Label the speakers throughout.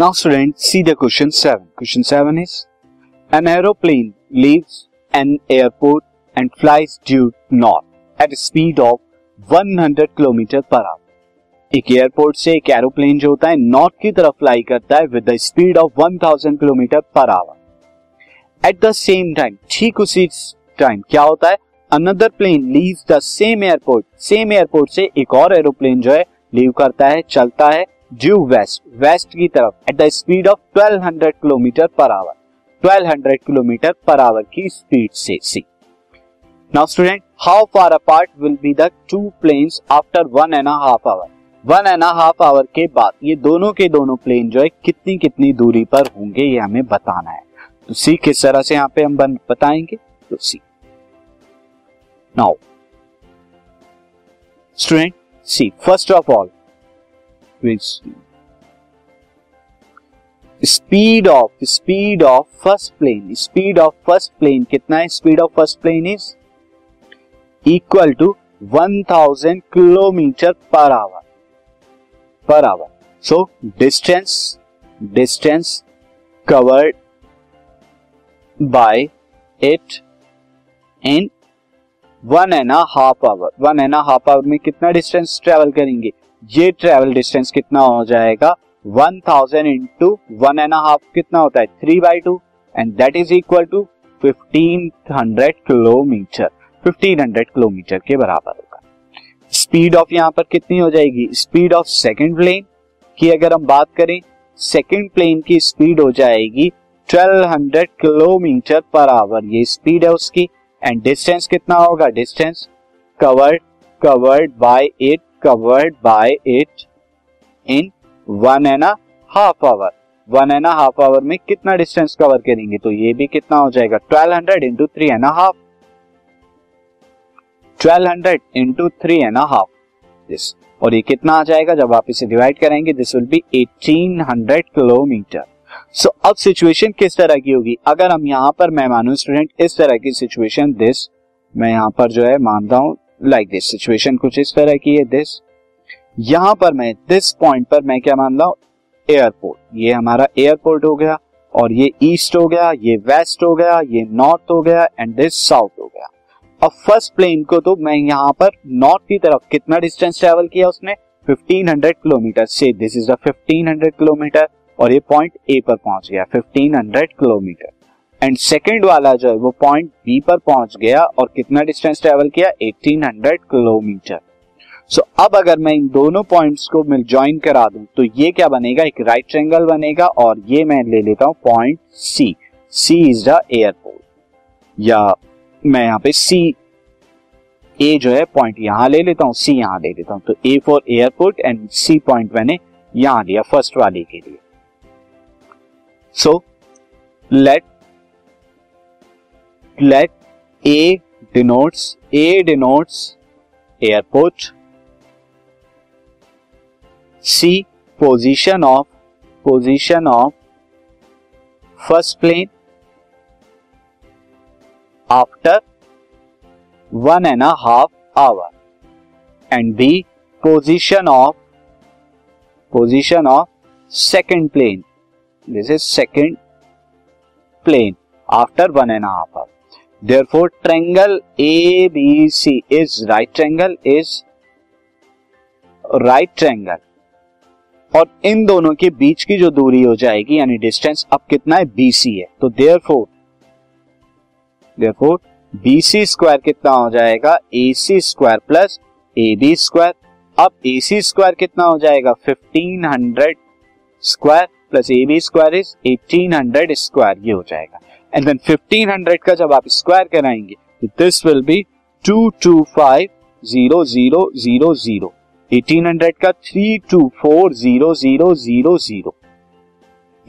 Speaker 1: Now student see the question seven question seven is an aeroplane leaves an airport and flies due north at speed of 100 kilometre per hour एक airport से एक aeroplane जो होता है north की तरफ fly करता है with the speed of 1000 kilometre per hour at the same time ठीक उसी टाइम क्या होता है another plane leave the same airport same airport से एक और एरोप्लेन जो है लीव करता है चलता है ड्यू वेस्ट वेस्ट की तरफ at the speed of 1200 kilometre per hour 1200 kilometre per hour की स्पीड से see now student how far apart will be the two planes after one and half hour one and half hour के बाद ये दोनों के दोनों plane जो है कितनी कितनी दूरी पर होंगे ये हमें बताना है तो सी किस तरह से यहाँ पे हम बताएंगे तो see now student see first of all speed of speed of first plane speed of first plane कितना है speed of first plane is equal to 1000 kilometre per hour per hour so distance distance covered by it in one and a half hour one and a half hour में कितना distance travel करेंगे ये travel distance कितना हो जाएगा one thousand into one and a half कितना होता है three by two and that is equal to fifteen hundred kilometre fifteen hundred kilometre के बराबर होगा स्पीड ऑफ यहाँ पर कितनी हो जाएगी स्पीड ऑफ सेकेंड प्लेन की अगर हम बात करें सेकेंड प्लेन की स्पीड हो जाएगी twelve hundred kilometre per hour ये स्पीड है उसकी एंड डिस्टेंस कितना होगा distance covered covered by it covered by it in one and half hour one and half hour में कितना डिस्टेंस कवर करेंगे तो ये भी कितना हो जाएगा twelve hundred into three and half twelve hundred into three and half this और ये कितना आ जाएगा जब आप इसे डिवाइड करेंगे this will be eighteen hundred kilometre so अब सिचुएशन किस तरह की होगी अगर हम यहाँ पर मैं मानू स्टूडेंट इस तरह की सिचुएशन दिस मैं यहाँ पर जो है मानता हूँ लाइक दिस सिचुएशन कुछ इस तरह की है दिस यहाँ पर मैं दिस पॉइंट पर मैं क्या मान रहा हूँ एयरपोर्ट ये हमारा एयरपोर्ट हो गया और ये ईस्ट हो गया ये वेस्ट हो गया ये नॉर्थ हो गया एंड दिस साउथ हो गया अब फर्स्ट प्लेन को तो मैं यहाँ पर नॉर्थ की तरफ कितना डिस्टेंस ट्रेवल किया उसने 1500 किलोमीटर से दिस इज द 1500 किलोमीटर और ये पॉइंट ए पर पहुंच गया 1500 किलोमीटर एंड सेकेंड वाला जो है वो पॉइंट बी पर पहुंच गया और कितना डिस्टेंस ट्रेवल किया 1800 किलोमीटर सो so, अब अगर मैं इन दोनों पॉइंट्स को मिल ज्वाइन करा दूं तो ये क्या बनेगा एक राइट right ट्रेंगल बनेगा और ये मैं ले लेता हूं point C C is the airport या मैं यहाँ पे सी ए जो है पॉइंट यहां ले लेता हूं सी यहां ले लेता हूं तो A for airport and C point मैंने यहां लिया फर्स्ट वाले के लिए So let let A denotes A denotes airport. C position of position of first plane after one and a half hour and B position of position of this is second plane after one and half hour therefore triangle A B C is right triangle is right triangle और इन दोनों के बीच की जो दूरी हो जाएगी यानी डिस्टेंस अब कितना है बीसी है तो therefore therefore C square कितना हो जाएगा A C square plus A B square अब ए सी स्क्वायर कितना हो जाएगा fifteen hundred square plus A B square is eighteen hundred square ये हो जाएगा एंड देन फिफ्टीन हंड्रेड का जब आप स्क्वायर कराएंगे तो this will be two two five zero zero zero zero eighteen hundred का three two four zero zero zero zero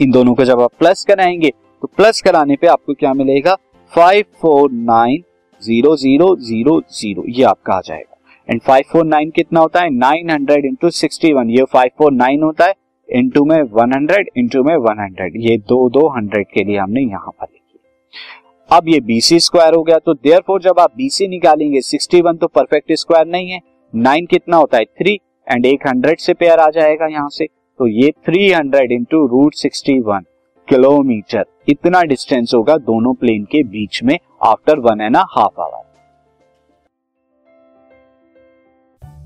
Speaker 1: इन दोनों को जब आप प्लस कराएंगे तो प्लस कराने पे आपको क्या मिलेगा five four nine zero zero zero zero ये आपका आ जाएगा एंड फाइव फोर नाइन कितना होता है nine hundred into sixty one ये फाइव फोर नाइन होता है इंटू में हंड्रेड इंटू में हंड्रेड ये दो दो हंड्रेड के लिए हमने यहाँ पर लिखी अब ये बीसी स्क्वायर हो गया तो देयर जब आप बीसी निकालेंगे वन तो परफेक्ट स्क्वायर नहीं है नाइन कितना होता है थ्री एंड एक हंड्रेड से पेयर आ जाएगा यहाँ से तो ये three hundred into root sixty one kilometre इतना डिस्टेंस होगा दोनों प्लेन के बीच में after one and half hour